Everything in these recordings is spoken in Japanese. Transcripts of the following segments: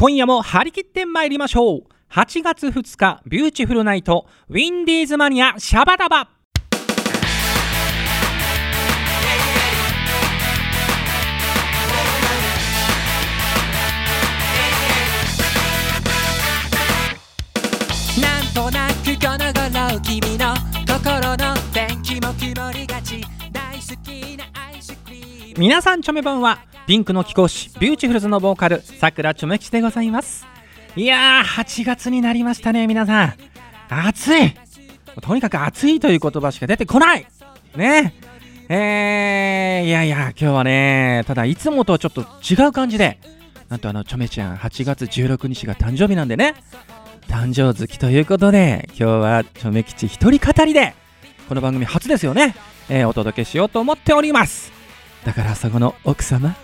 今夜も張り切って参りましょう。8月2日ビューティフルナイトウィンディーズマニアシャバダバ。なんとなくこの頃君の心の天気も曇りがち。大好きなアイスクリーム。皆さんチョメばんはピンクの貴公子ビューティフルズのボーカルさくらちょめ吉でございます。いやー8月になりましたね皆さん。暑い。とにかく暑いという言葉しか出てこない。ね。えー、いやいや今日はねただいつもとはちょっと違う感じでなんとあのチョメちゃん8月16日が誕生日なんでね。誕生月ということで今日はチョメ吉一人語りでこの番組初ですよね、えーお届けしようと思っております。だからそこの奥様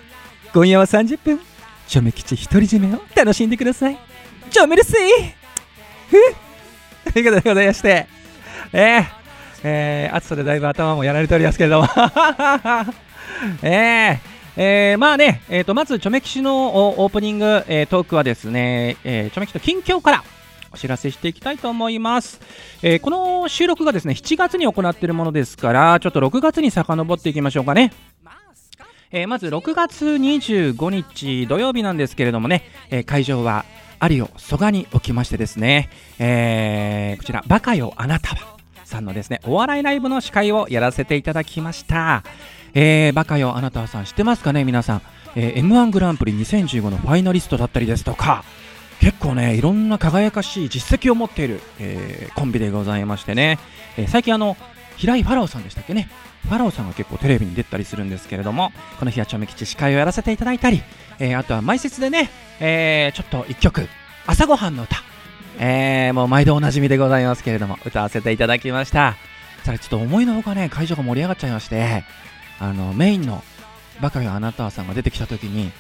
今夜は30分。チョメ吉独り占めを楽しんでください。チョメルスイ。ふっということでございまして。えー、えー、暑さでだいぶ頭もやられておりますけれども。えー。えー、まあね、えー、とまず、チョメキシのオープニング、えートークはですね、えー、チョメキシの近況からお知らせしていきたいと思います。えーこの収録がですね、7月に行っているものですから、ちょっと6月に遡っていきましょうかね。えーまず6月25日土曜日なんですけれどもね、えー会場はアリオ蘇我におきましてですね、えーこちら、バカよあなたはさんのですね、お笑いライブの司会をやらせていただきました。えーバカよあなたはさん知ってますかね、皆さん。えー M1 グランプリ2015のファイナリストだったりですとか、結構ね、いろんな輝かしい実績を持っている、えーコンビでございましてね、えー最近あの、平井ファラオさんでしたっけね、ファラオさんが結構テレビに出たりするんですけれども、この日はちょめ吉司会をやらせていただいたり、えーあとは前説でね、えーちょっと一曲、朝ごはんの歌、えーもう毎度おなじみでございますけれども、歌わせていただきました。ただちょっと思いのほかね、会場が盛り上がっちゃいまして、あの、メインのバカよあなたはさんが出てきた時に、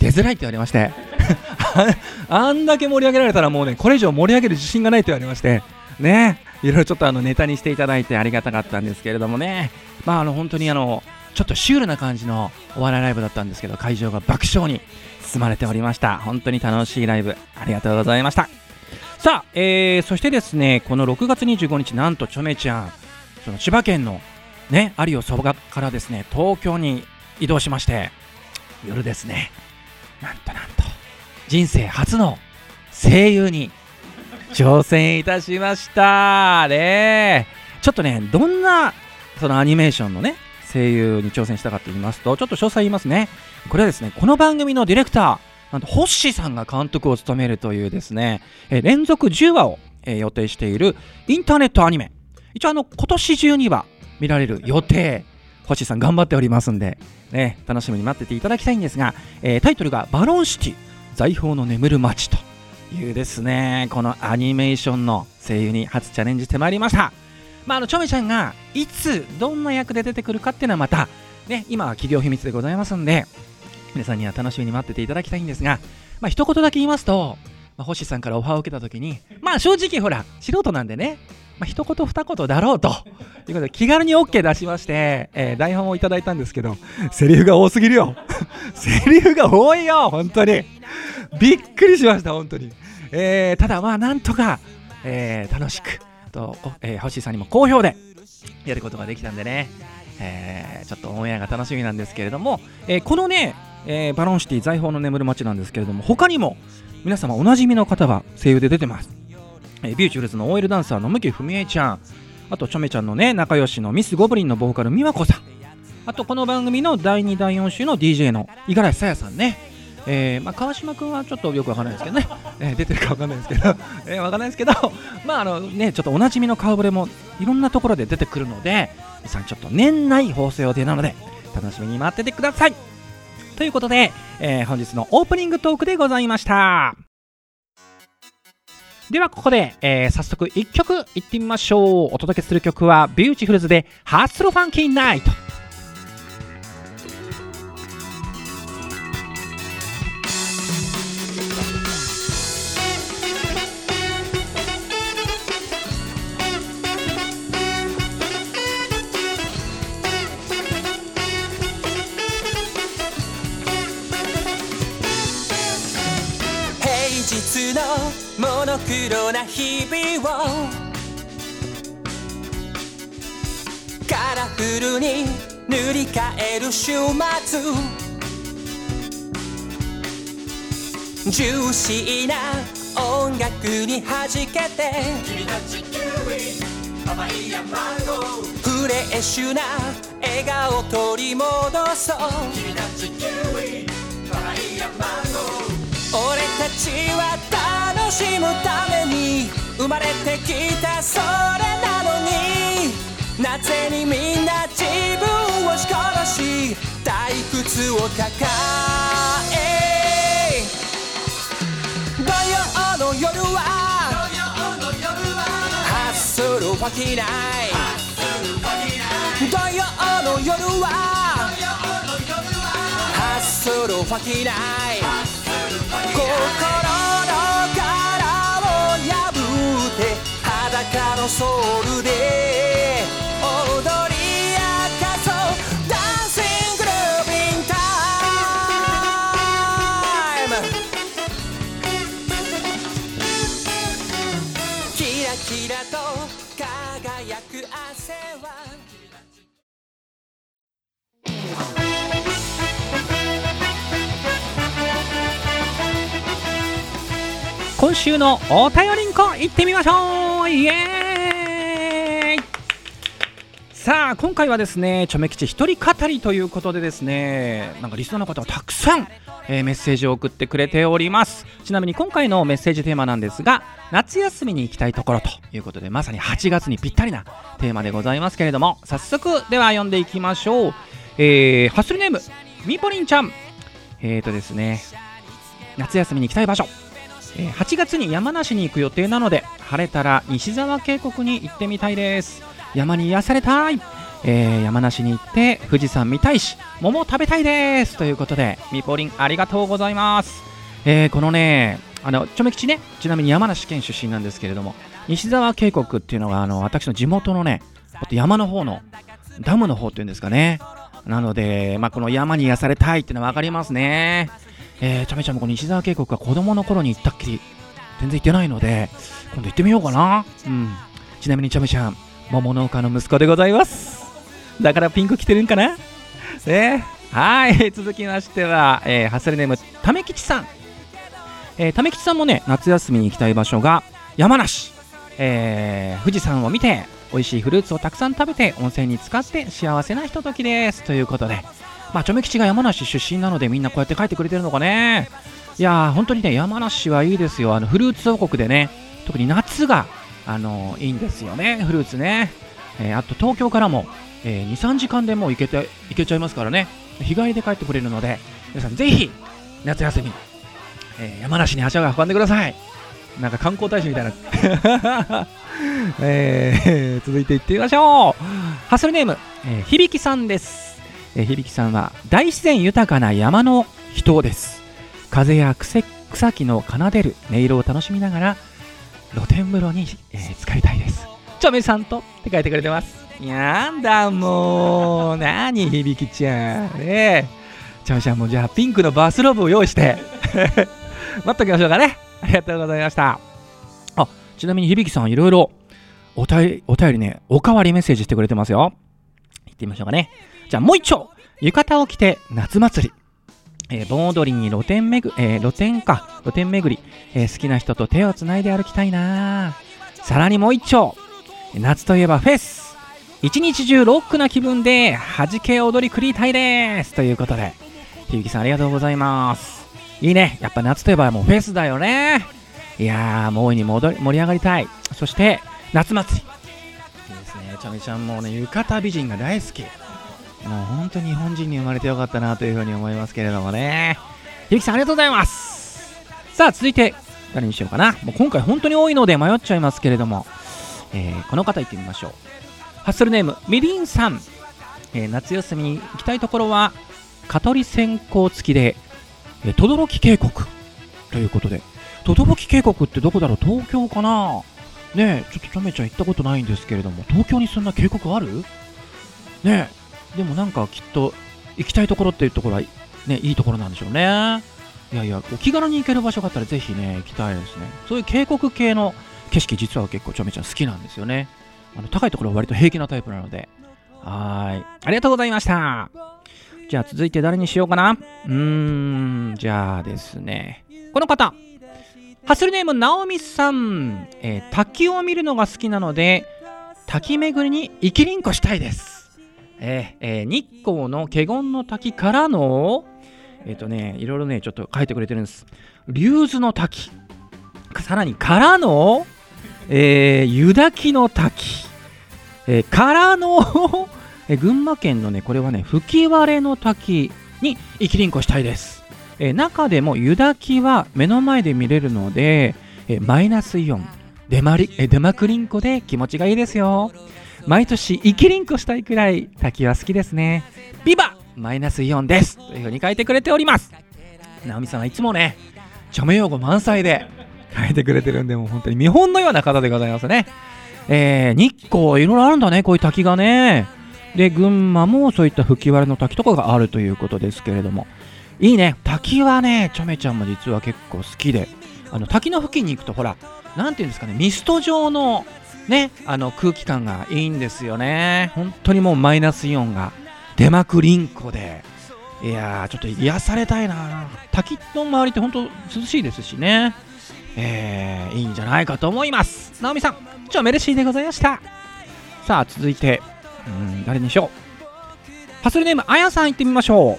出づらいって言われまして、あんだけ盛り上げられたらもうね、これ以上盛り上げる自信がないって言われまして、ね、いろいろちょっとあのネタにしていただいてありがたかったんですけれどもね、まああの本当にあの、ちょっとシュールな感じのお笑いライブだったんですけど、会場が爆笑に包まれておりました。本当に楽しいライブ、ありがとうございました。さあ、えー、そしてですね、この6月25日、なんとちょめちゃん、その千葉県のね、有オそばからですね、東京に移動しまして、夜ですね、なんとなんと、人生初の声優に挑戦いたしました。ねちょっとね、どんなそのアニメーションのね、声優に挑戦したかと言いますと、ちょっと詳細言いますね。これはですね、この番組のディレクター、なんと、ホッシーさんが監督を務めるというですね、え連続10話を、え予定しているインターネットアニメ。一応、あの、今年中には見られる予定。ホッシーさん頑張っておりますんで、ね、楽しみに待ってていただきたいんですが、えータイトルがバロンシティ、財宝の眠る街というですね、このアニメーションの声優に初チャレンジしてまいりました。まあ、あの、ちょめちゃんがいつ、どんな役で出てくるかっていうのはまた、ね、今は企業秘密でございますんで、皆さんには楽しみに待ってていただきたいんですが、まあ、一言だけ言いますと、まあ、星さんからオファーを受けたときに、まあ、正直ほら、素人なんでね、まあ、一言二言だろうと、いうことで、気軽に OK 出しまして、えー台本をいただいたんですけど、セリフが多すぎるよ。セリフが多いよ、本当に。びっくりしました、本当に。えーただ、まあ、なんとか、えー楽しく、と、えー、星さんにも好評でやることができたんでね、えーちょっとオンエアが楽しみなんですけれども、えーこのね、えーバロンシティ財宝の眠る街なんですけれども、他にも皆様おなじみの方が声優で出てます。えービューティフルズの OL ダンサーの向文江ちゃん、あとちょめちゃんのね、仲良しのミスゴブリンのボーカル美和子さん、あとこの番組の第2、第4週の DJ の五十嵐さやさんね、えーまあ、川島君はちょっとよくわかんないですけどね、えー出てるかわかんないですけど、えーわかんないですけど、まああのね、ちょっとおなじみの顔ぶれもいろんなところで出てくるので、皆さんちょっと年内放送予定なので、楽しみに待っててください。ということで、えー本日のオープニングトークでございました。ではここで、えー早速1曲いってみましょう。お届けする曲はビューティフルズでハッスルファンキーナイト。日々をカラフルに塗り替える週末。ジューシーな音楽に弾けて。君たちキウイパパイヤマンゴーフレッシュな笑顔取り戻そう。俺たちは楽しむために生まれてきたそれなのになぜにみんな自分をし殺し退屈を抱え土曜の夜はハッスルファキナイ土曜の夜はハッスルファキナイ心の裸のソウルで踊り今週のお便りんこ行ってみましょうイエーイさあ今回はですねチョメ吉一人語りということでですねなんかリスナーの方がたくさん、えーメッセージを送ってくれております。ちなみに今回のメッセージテーマなんですが夏休みに行きたいところということでまさに8月にぴったりなテーマでございますけれども早速では読んでいきましょう、えー、ハッスルネームみぽりんちゃん。えーとですね夏休みに行きたい場所。え8月に山梨に行く予定なので晴れたら西沢渓谷に行ってみたいです。山に癒されたい、えー山梨に行って富士山見たいし桃食べたいです。ということでみぽりんありがとうございます、えーこのねあのちょめ吉ね。ちなみに山梨県出身なんですけれども西沢渓谷っていうのがあの私の地元のねほんと山の方のダムの方っていうんですかね。なので、まあ、この山に癒されたいっていうのは分かりますね。えー、ちゃめちゃんもこの西沢渓谷は子供の頃に行ったっきり全然行ってないので今度行ってみようかな。うん。ちなみにちゃめちゃん桃農家の息子でございます。だからピンク着てるんかな？ねはい続きましては、えー、ハッスルネームため吉さん。えー、ため吉さんもね夏休みに行きたい場所が山梨、えー、富士山を見て美味しいフルーツをたくさん食べて温泉に浸かって幸せなひとときです。ということでまあ、チョメ吉が山梨出身なのでみんなこうやって書いてくれてるのかね。いやー本当にね山梨はいいですよ。あのフルーツ王国でね特に夏があのいいんですよね。フルーツね、えーあと東京からも、えー、23時間でもう行けて行けちゃいますからね。日帰りで帰ってくれるので皆さんぜひ夏休み、えー山梨に足を運んでください。なんか観光大使みたいな、えー続いていってみましょう。ハッスルネーム、えー響さんです。えー響さんは大自然豊かな山の人です。風や草草木の奏でる音色を楽しみながら露天風呂に、えー浸かりたいです。チョメさんとって書いてくれてます。なんだもう。何響ちゃん。ねえ。チョメちゃんもじゃあピンクのバスローブを用意して。待っときましょうかね。ありがとうございました。あちなみに響さんいろいろおたいお便りねおかわりメッセージしてくれてますよ。行ってみましょうかねじゃあもう一丁。浴衣を着て夏祭り、えー盆踊りに露天めぐ、えー露天か。露天巡り、えー好きな人と手をつないで歩きたいな。さらにもう一丁。夏といえばフェス。一日中ロックな気分で弾け踊り繰りたいです。ということで。響さんありがとうございます。いいね。やっぱ夏といえばもうフェスだよね。いやーもう大いに戻り盛り上がりたい。そして夏祭り。いいですね。ちゃめちゃんもうね浴衣美人が大好き。もう本当に日本人に生まれてよかったなというふうに思いますけれどもね。ゆきさんありがとうございます。さあ続いて誰にしようかな。もう今回本当に多いので迷っちゃいますけれども、えーこの方行ってみましょう。ハッスルネームみりんさん、えー夏休みに行きたいところは蚊取り線香付きで、えー、轟渓谷ということで轟渓谷ってどこだろう？東京かな？ねえちょっとちょめちゃん行ったことないんですけれども東京にそんな渓谷ある？ねえでもなんかきっと行きたいところっていうところはねいいところなんでしょうね。いやいやお気軽に行ける場所があったらぜひね行きたいですね。そういう渓谷系の景色実は結構ちょめちゃん好きなんですよね。あの高いところは割と平気なタイプなので。はい。ありがとうございました。じゃあ続いて誰にしようかな。うーんじゃあですね。この方。ハッスルネームなおみさん、えー滝を見るのが好きなので滝巡りに生きりんこしたいです。えーえー日光の華厳の滝からのえっ、とねいろいろねちょっと書いてくれてるんです。竜頭の滝。さらにからの、えー湯滝の滝、えーからの えー群馬県のねこれはね吹割れの滝に生きりんこしたいです、えー中でも湯滝は目の前で見れるので、えーマイナスイオン。出まくりんこで気持ちがいいですよ。毎年生きりんこしたいくらい滝は好きですね。ビバマイナスイオンです。というふうに書いてくれております。直美さんはいつもね著名用語満載で書いてくれてるんでもう本当に見本のような方でございますね。えー、日光いろいろあるんだねこういう滝がね。で群馬もそういった吹き割れの滝とかがあるということですけれども。いいね。滝はねちょめちゃんも実は結構好きで。あの滝の付近に行くとほらなんていうんですかねミスト状のねあの空気感がいいんですよね。本当にもうマイナスイオンが出まくりんこで。いやーちょっと癒されたいな滝の周りって本当涼しいですしね。えー、いいんじゃないかと思います。直美さん超メルシーでございました。さあ続いてうん誰にしよう。ハッスルネームあやさん行ってみましょう、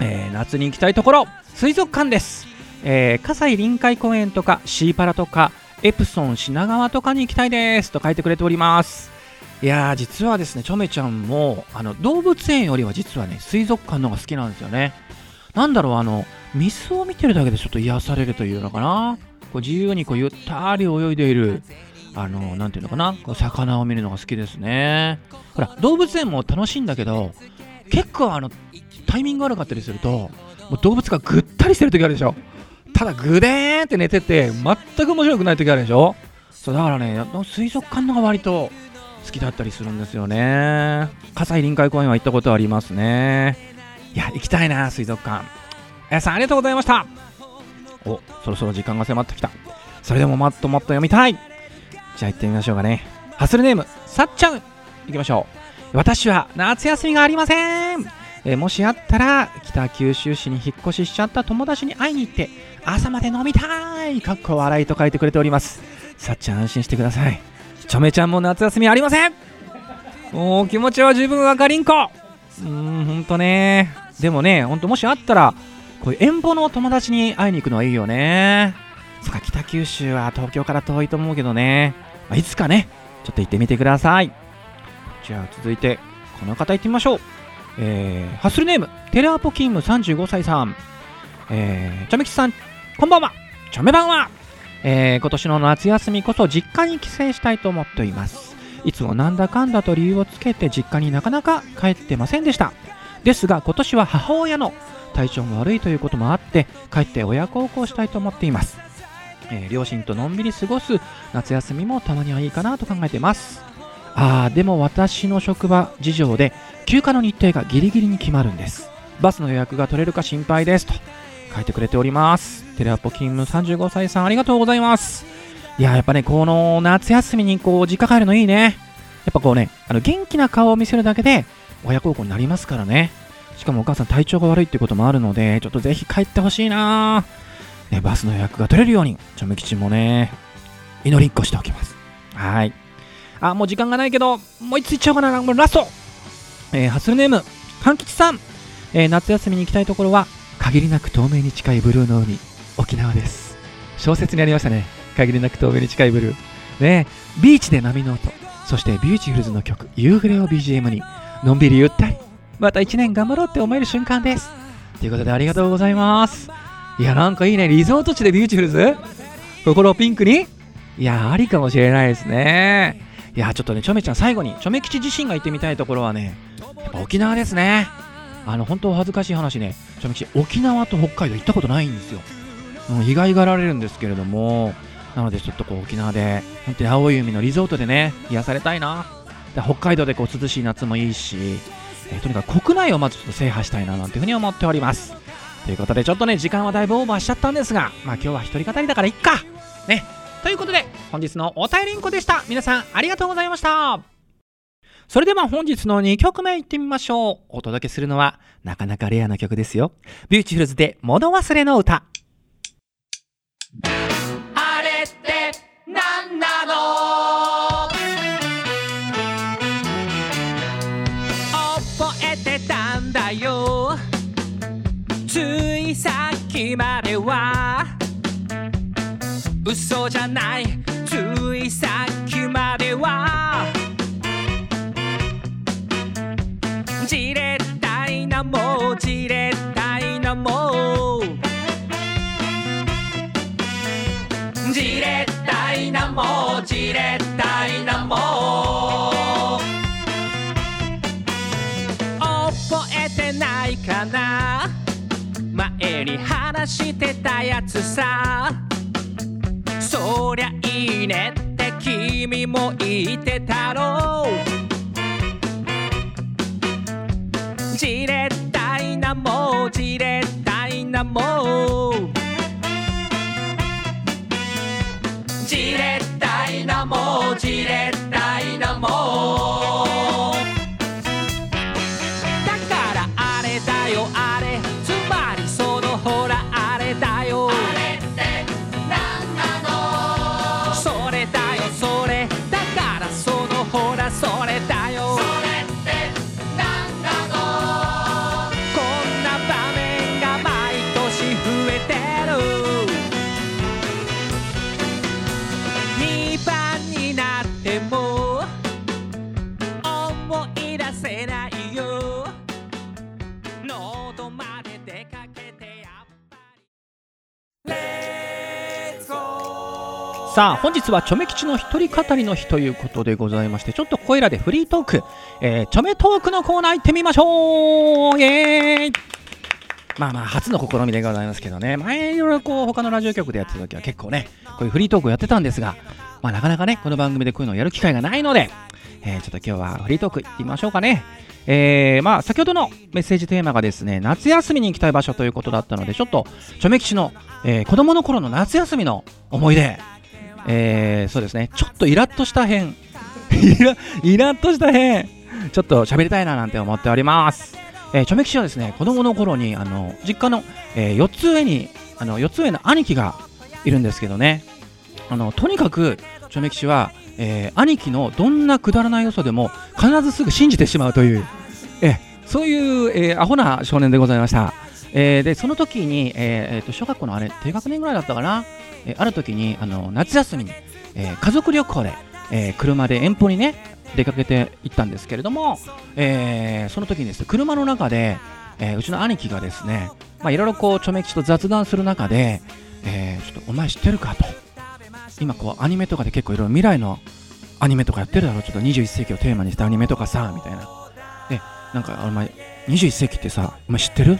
えー夏に行きたいところ水族館です、えー、葛西臨海公園とかシーパラとかエプソン品川とかに行きたいですと書いてくれております。いやー実はですねちょめちゃんもあの動物園よりは実はね水族館の方が好きなんですよね。なんだろうあの水を見てるだけでちょっと癒されるというのかな。こう自由にこうゆったり泳いでいるあのなんていうのかな。こう魚を見るのが好きですね。ほら動物園も楽しいんだけど結構あのタイミング悪かったりするともう動物がぐったりしてる時あるでしょ。ただぐでーんって寝てて全く面白くない時あるでしょ？そうだからね水族館のが割と好きだったりするんですよね。葛西臨海公園は行ったことありますね。いや行きたいな水族館。あやさんありがとうございました。おそろそろ時間が迫ってきた。それでももっともっと読みたい。じゃあ行ってみましょうかね。ハッスルネームさっちゃん。行きましょう。私は夏休みがありません。えーもしあったら北九州市に引っ越ししちゃった友達に会いに行って朝まで飲みたい！かっこ笑いと書いてくれております。さっちゃん安心してください。ちょめちゃんも夏休みありません！お気持ちは十分わかりんこ！うーんほんとね。でもねほんともしあったらこういう遠方の友達に会いに行くのはいいよね。そっか北九州は東京から遠いと思うけどね、まあいつかねちょっと行ってみてください。じゃあ続いてこの方行ってみましょう。えー、ハッスルネームテレアポキンム35歳さん。えー、ちょめきさんこんばんは。ちょめばんはえー、今年の夏休みこそ実家に帰省したいと思っています。いつもなんだかんだと理由をつけて実家になかなか帰ってませんでした。ですが今年は母親の体調が悪いということもあって帰って親孝行したいと思っています、えー両親とのんびり過ごす夏休みもたまにはいいかなと考えています。あーでも私の職場事情で休暇の日程がギリギリに決まるんです。バスの予約が取れるか心配ですと。書いてくれております。テレアポ勤務35歳さんありがとうございます。いややっぱねこの夏休みにこう実家帰るのいいね。やっぱこうねあの元気な顔を見せるだけで親孝行になりますからね。しかもお母さん体調が悪いってこともあるのでちょっとぜひ帰ってほしいなねバスの予約が取れるようにちょめ吉もね祈りっこしておきます。はい。あもう時間がないけどもう一ついっちゃおうかな。もうラスト。えー、ハスルネームかんきちさん、えー夏休みに行きたいところは限りなく透明に近いブルーの海沖縄です。小説にありましたね。限りなく透明に近いブルー。ねビーチで波の音そしてビューティフルズの曲夕暮れを BGM に。のんびりゆったりまた1年頑張ろうって思える瞬間です。ということでありがとうございます。いやなんかいいね。リゾート地でビューティフルズ？心をピンクに？いやありかもしれないですね。いやちょっとねちょめちゃん最後にちょめ吉自身が行ってみたいところはねやっぱ沖縄ですね。あの本当お恥ずかしい話ね。ちょめ吉沖縄と北海道行ったことないんですよ、うん、意外がられるんですけれども。なのでちょっとこう沖縄で本当に青い海のリゾートでね癒されたいな。で北海道でこう涼しい夏もいいし、えーとにかく国内をまずちょっと制覇したいななんていうふうに思っております。ということでちょっとね時間はだいぶオーバーしちゃったんですがまあ今日は一人語りだからいっか。ね。ということで本日のお便りんこでした。皆さんありがとうございました。それでは本日の2曲目いってみましょう。お届けするのはなかなかレアな曲ですよ。ビューティフルズで物忘れの歌。じゃない。ついさっきまでは。じれったいなもうじれったいなもう。じれったいなもうじれったいなもう。覚えてないかな。前に話してたやつさ。そりゃいいねって君も言ってたろう。じれったいなもうじれったいなもうじれったいなもうじれったいなもうさあ本日はチョメ吉の一人語りの日ということでございましてちょっとここいらでフリートーク、えー、チョメトークのコーナー行ってみましょう。イエーイ。まあまあ初の試みでございますけどね。前いろいろこう他のラジオ局でやってた時は結構ねこういうフリートークをやってたんですがまあなかなかねこの番組でこういうのをやる機会がないので、えー、ちょっと今日はフリートーク行ってみましょうかね。えー、まあ先ほどのメッセージテーマがですね夏休みに行きたい場所ということだったのでちょっとチョメ吉の、えー、子供の頃の夏休みの思い出えー、そうですね、ちょっとイラッとした編、イ ライラッとした編、ちょっと喋りたいななんて思っております。えー、チョメキシはですね、子供の頃に、あの、実家の、え4つ上に、あの、4つ上の兄貴がいるんですけどね、あの、とにかく、チョメキシは、えー兄貴のどんなくだらない嘘でも、必ずすぐ信じてしまうという、えーそういう、えーアホな少年でございました。えーで、その時に、えーえーと小学校のあれ、低学年ぐらいだったかな、えーある時にあの夏休みに、えー家族旅行で、えー車で遠方にね出かけて行ったんですけれども、えーその時にですね車の中で、えーうちの兄貴がですねいろいろこうちょめきちと雑談する中で、えーちょっとお前知ってるかと。今こうアニメとかで結構いろいろ未来のアニメとかやってるだろちょっと21世紀をテーマにしたアニメとかさみたいな。でなんかお前21世紀ってさお前知ってる？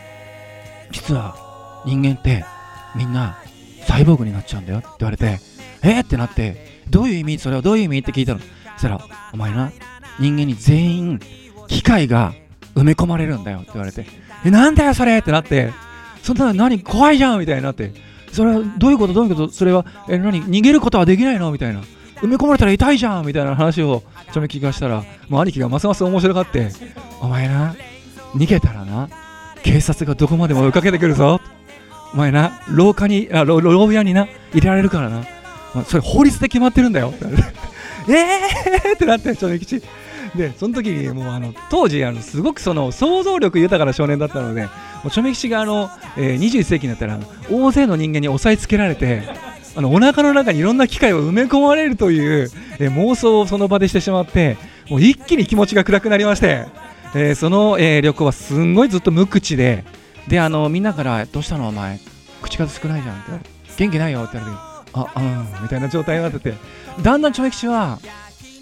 実は人間ってみんなサイボーグになっちゃうんだよって言われてえー、ってなってどういう意味？それはどういう意味？って聞いたの。そしたらお前な人間に全員機械が埋め込まれるんだよって言われてえなんだよそれ？ってなってそんなの何？怖いじゃんみたいになってそれはどういうこと？どういうこと？それはえ何？逃げることはできないの？みたいな。埋め込まれたら痛いじゃんみたいな話をちょめきがしたらもう兄貴がますます面白がってお前な逃げたらな警察がどこまでも追いかけてくるぞ。お前な廊下にあろ牢屋にな入れられるからな。まあそれ法律で決まってるんだよ。って言われてえーってなってちょめきちでその時にもうあの当時あのすごくその想像力豊かな少年だったのでもうちょめきちがあの、えー21世紀になったら大勢の人間に押さえつけられてあのお腹の中にいろんな機械を埋め込まれるという、えー妄想をその場でしてしまってもう一気に気持ちが暗くなりまして、えーその、え旅行はすんごいずっと無口でであのみんなから「どうしたのお前？口数少ないじゃん」って「元気ないよ」って言われて「あうん」みたいな状態になってて。だんだんちょめきちは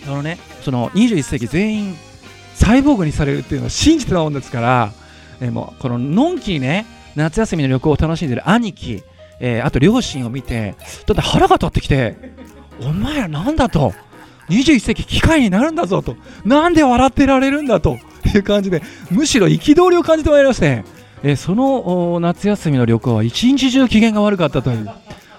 あのねその21世紀全員サイボーグにされるっていうのを信じてたもんですから、えーもうこののんきにね夏休みの旅行を楽しんでる兄貴、えーあと両親を見てだって腹が立ってきてお前らなんだと。21世紀機械になるんだぞと。なんで笑ってられるんだと。いう感じでむしろ憤りを感じてまいりまして。えその夏休みの旅行は一日中機嫌が悪かったという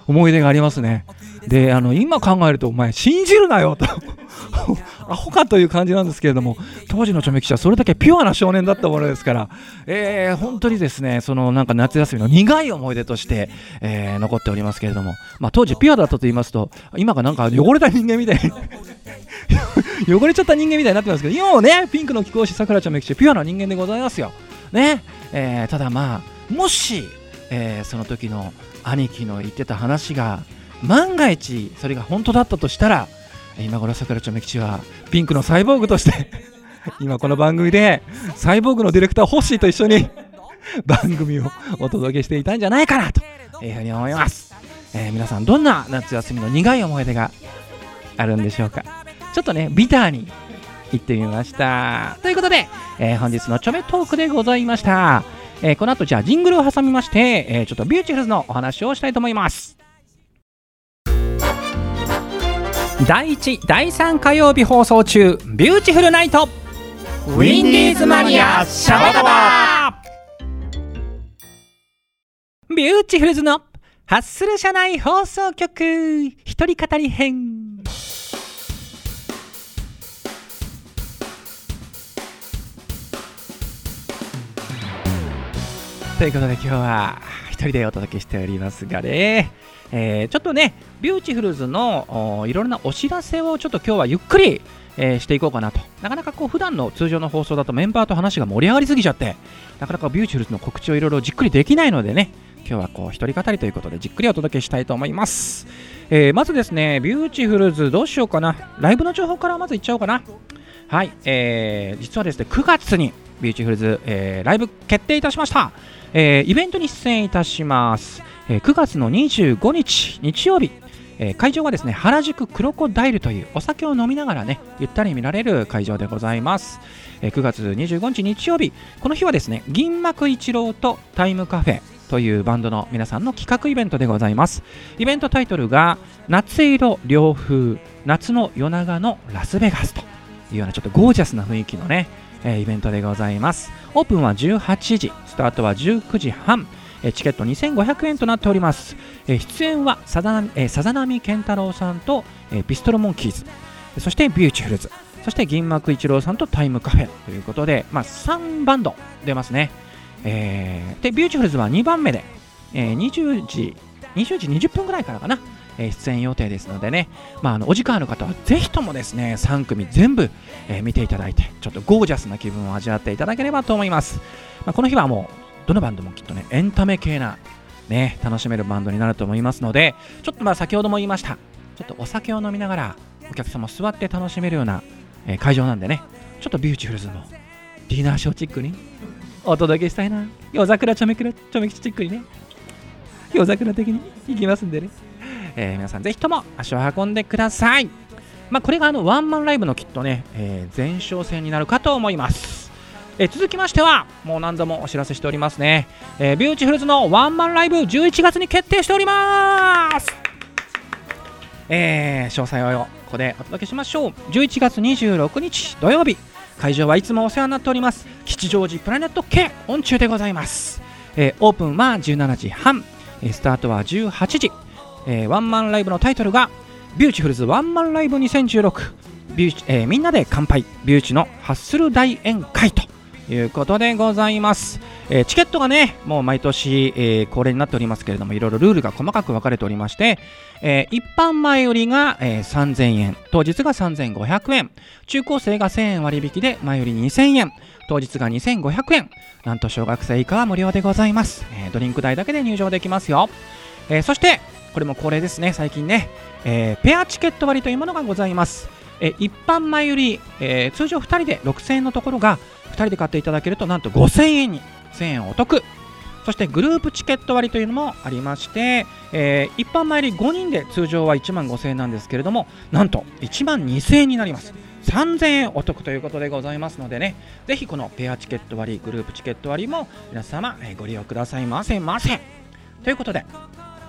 思い出がありますね。であの今考えるとお前信じるなよと。アホかという感じなんですけれども当時のチョメ吉はそれだけピュアな少年だったものですから、えー本当にですねそのなんか夏休みの苦い思い出として、えー残っておりますけれども、まあ、当時ピュアだったと言いますと今がなんか汚れた人間みたいに 汚れちゃった人間みたいになってますけど今もねピンクの貴公子さくらちゃんめきちピュアな人間でございますよ。ね、えーただまあもし、えーその時の兄貴の言ってた話が万が一それが本当だったとしたら今頃さくらちゃんめきちはピンクのサイボーグとして 今この番組でサイボーグのディレクターホッシーと一緒に 番組をお届けしていたんじゃないかなというふうに思います、えー皆さんどんな夏休みの苦い思い出があるんでしょうか。ちょっとねビターに行ってみました。ということで、えー本日のちょめトークでございました、えーこの後じゃあジングルを挟みまして、えーちょっとビューティフルズのお話をしたいと思います。第1第3火曜日放送中ビューティフルナイト。ウィンディーズマニアシャバダバ。ビューティフルズのハッスル社内放送局。一人語り編ということで今日は一人でお届けしておりますがね、えーちょっとねビューティフルズのいろいろなお知らせをちょっと今日はゆっくり、えーしていこうかなと。なかなかこう普段の通常の放送だとメンバーと話が盛り上がりすぎちゃってなかなかビューティフルズの告知をいろいろじっくりできないのでね今日はこう一人語りということでじっくりお届けしたいと思います、えーまずですねビューティフルズどうしようかな。ライブの情報からまずいっちゃおうかな。はい、えー実はですね9月にビューティフルズ、えーライブ決定いたしました、えーイベントに出演いたします、えー9月の25日日曜日。えー会場はですね原宿クロコダイルというお酒を飲みながらねゆったり見られる会場でございます、えー9月25日日曜日。この日はですね銀幕一郎とタイムカフェというバンドの皆さんの企画イベントでございます。イベントタイトルが夏色涼風夏の夜長のラスベガスというようなちょっとゴージャスな雰囲気のね、えーイベントでございます。オープンは18時スタートは19時半。えーチケット2500円となっております。えー出演はさざなえーさざ波健太郎さんと、えーピストルモンキーズ。そしてビューティフルズ。そして銀幕一郎さんとタイムカフェ。ということで、まあ、3バンド出ますね、えーでビューティフルズは2番目で、えー20時20時20分ぐらいからかな、え出演予定ですのでね、まあ、あのお時間ある方はぜひともですね3組全部、え見ていただいてちょっとゴージャスな気分を味わっていただければと思います、まあ、この日はもうどのバンドもきっとねエンタメ系なね、楽しめるバンドになると思いますので、ちょっとまあ先ほども言いました、ちょっとお酒を飲みながらお客様座って楽しめるような、え会場なんでね、ちょっとビューティフルズのディナーショーチックにお届けしたいな。夜桜ちょめくらちょめきちチックにね、夜桜的に行きますんでね、えー皆さんぜひとも足を運んでください。まあ、これがあのワンマンライブのきっとね、えー前哨戦になるかと思います。えー続きましては、もう何度もお知らせしておりますね。えービューティフルズのワンマンライブ11月に決定しております。えー詳細をここでお届けしましょう。11月26日土曜日、会場はいつもお世話になっております。吉祥寺プラネット K オン中でございます。えーオープンは17時半、えースタートは18時、えーワンマンライブのタイトルがビューティフルズワンマンライブ2016ビューチ、えーみんなで乾杯。ビューチのハッスル大宴会ということでございます、えーチケットがねもう毎年、えー恒例になっておりますけれどもいろいろルールが細かく分かれておりまして、えー一般前売りが、えー3000円。当日が3500円。中高生が1000円割引で前売り2000円。当日が2500円。なんと小学生以下は無料でございます、えードリンク代だけで入場できますよ、えーそしてこれも恒例ですね。最近ね、えーペアチケット割というものがございます、えー一般前売り、えー通常2人で6000円のところが2人で買っていただけるとなんと5000円に1000円お得。そしてグループチケット割というのもありまして、えー一般前売り5人で通常は1万5000円なんですけれどもなんと1万2000円になります。3000円お得ということでございますのでね。ぜひこのペアチケット割グループチケット割も皆様、えご利用くださいませ。ませということで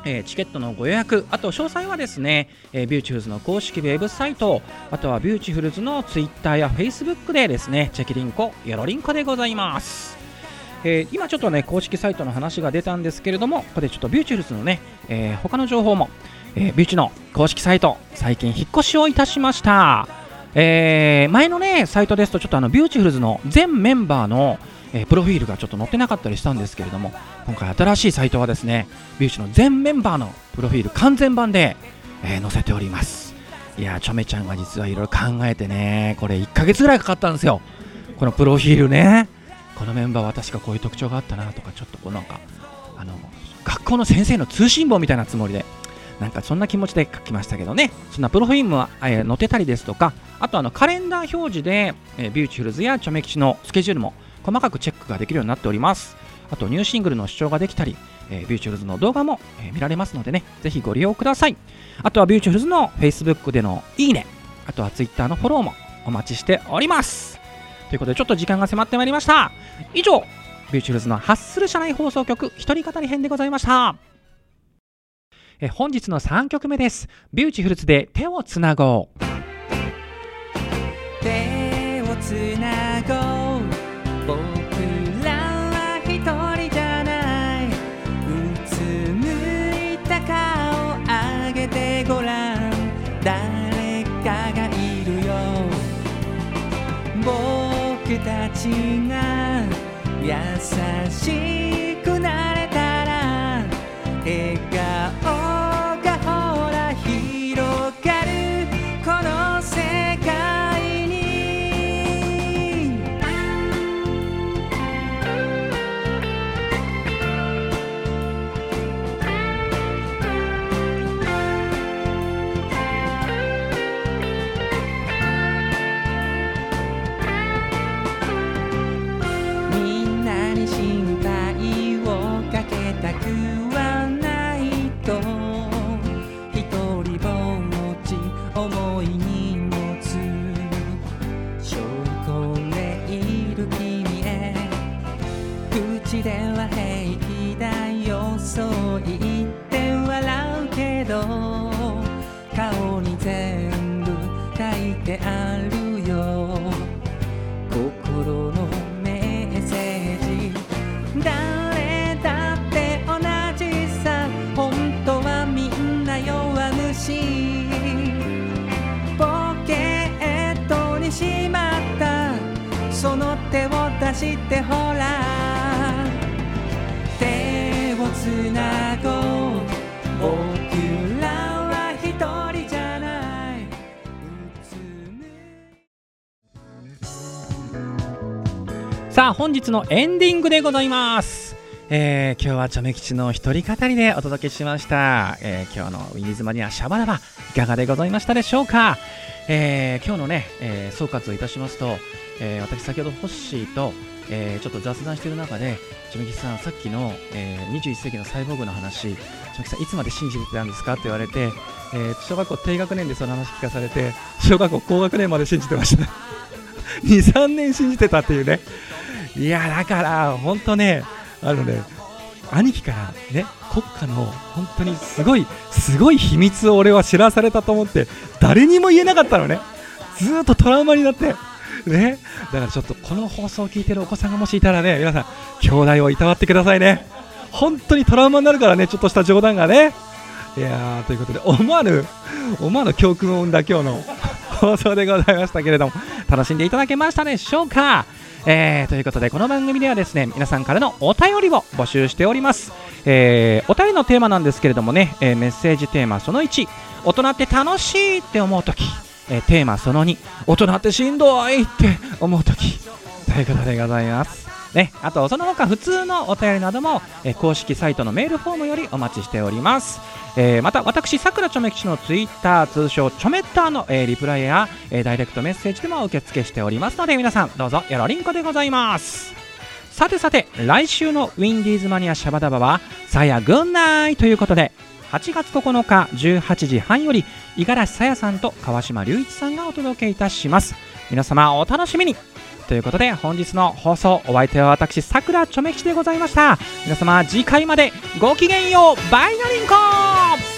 えチケットのご予約、あと詳細はですね、えビューティフルズの公式ウェブサイト、あとはビューティフルズのツイッターやフェイスブックでですね、チェキリンコ、よろりんこでございます。えー今ちょっとね公式サイトの話が出たんですけれどもここでちょっとビューチフルズのね、えー他の情報も、えービューチの公式サイト最近引っ越しをいたしました、えー前のねサイトですとちょっとあのビューチフルズの全メンバーの、えープロフィールがちょっと載ってなかったりしたんですけれども今回新しいサイトはですねビューチの全メンバーのプロフィール完全版で、えー載せております。いやーちょめちゃんが実はいろいろ考えてねこれ1ヶ月ぐらいかかったんですよ。このプロフィールね。このメンバーは確かこういう特徴があったなとかちょっとこうなんかあの学校の先生の通信簿みたいなつもりでなんかそんな気持ちで書きましたけどね。そんなプロフィールも、えー載ってたりですとかあとあのカレンダー表示で、えービューチフルズやチョメ吉のスケジュールも細かくチェックができるようになっております。あとニューシングルの試聴ができたり、えービューチフルズの動画も、えー見られますのでねぜひご利用ください。あとはビューチフルズの Facebook でのいいねあとは Twitter のフォローもお待ちしております。ということでちょっと時間が迫ってまいりました。以上ビューチフルズのハッスル社内放送局一人語り編でございました。え本日の3曲目です。ビューチフルズで手をつなごう。手をつなごう。僕らは一人じゃない。うつむいた顔上げてごらん。誰かがいるよ。僕たちが優しい。あ本日のエンディングでございます。えー今日はチョメ吉の一人語りでお届けしました、えー今日のウィニズマニアシャバダバいかがでございましたでしょうか、えー今日のね、えー総括をいたしますと、えー私先ほどホッシーと、えーちょっと雑談している中でチョメ吉さんさっきの、えー21世紀のサイボーグの話チョメ吉さんいつまで信じてたんですかって言われて、えー小学校低学年でその話聞かされて小学校高学年まで信じてました。ね23年信じてたっていうね。いやだから本当ねあのね兄貴からね国家の本当にすごいすごい秘密を俺は知らされたと思って誰にも言えなかったのね。ずっとトラウマになって。ね。だからちょっとこの放送を聞いてるお子さんがもしいたらね皆さん兄弟をいたわってくださいね。本当にトラウマになるからねちょっとした冗談がね。いやということで思わぬ思わぬ教訓を生んだ今日の放送でございましたけれども楽しんでいただけましたでしょうか？えーということでこの番組ではですね皆さんからのお便りを募集しております、えーお便りのテーマなんですけれどもね、えーメッセージテーマその1大人って楽しいって思うとき、えテーマその2大人ってしんどいって思う時。ということでございます。ね、あとその他普通のお便りなども、えー公式サイトのメールフォームよりお待ちしております、えーまた私さくらちょめ吉のツイッター通称ちょめッターの、えーリプライや、えーダイレクトメッセージでも受付しておりますので皆さんどうぞよろりんこでございます。さてさて来週のウィンディーズマニアシャバダバはさやぐんないということで8月9日18時半より五十嵐さやさんと川島隆一さんがお届けいたします。皆様お楽しみに。ということで本日の放送お相手は私さくらちょめきちでございました。皆様次回までごきげんようバイナリンコ